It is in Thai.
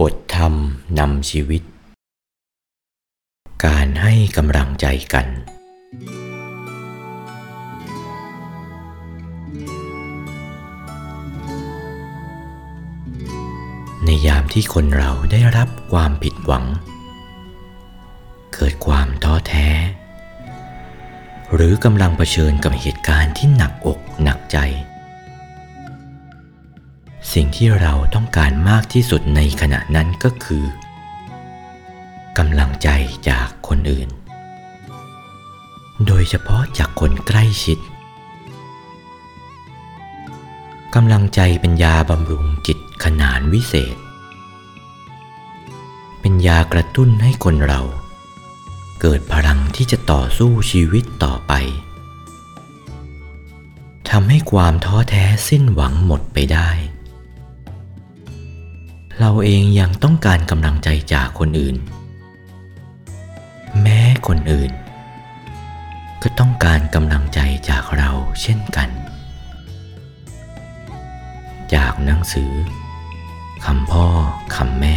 บทธรรมนำชีวิต การให้กำลังใจกัน ในยามที่คนเราได้รับความผิดหวัง เกิดความท้อแท้ หรือกำลังเผชิญกับเหตุการณ์ที่หนักอกหนักใจ สิ่งที่เราต้องการมากที่สุดในขณะนั้นก็คือกำลังใจจากคนอื่น โดยเฉพาะจากคนใกล้ชิดกำลังใจเป็นยาบำรุงจิตขนานวิเศษ เป็นยากระตุ้นให้คนเรา เกิดพลังที่จะต่อสู้ชีวิตต่อไปทำให้ความท้อแท้สิ้นหวังหมดไปได้ เราเองยังต้องการกำลังใจจากคนอื่น แม้คนอื่น ก็ต้องการกำลังใจจากเราเช่นกัน จากหนังสือคำพ่อคำแม่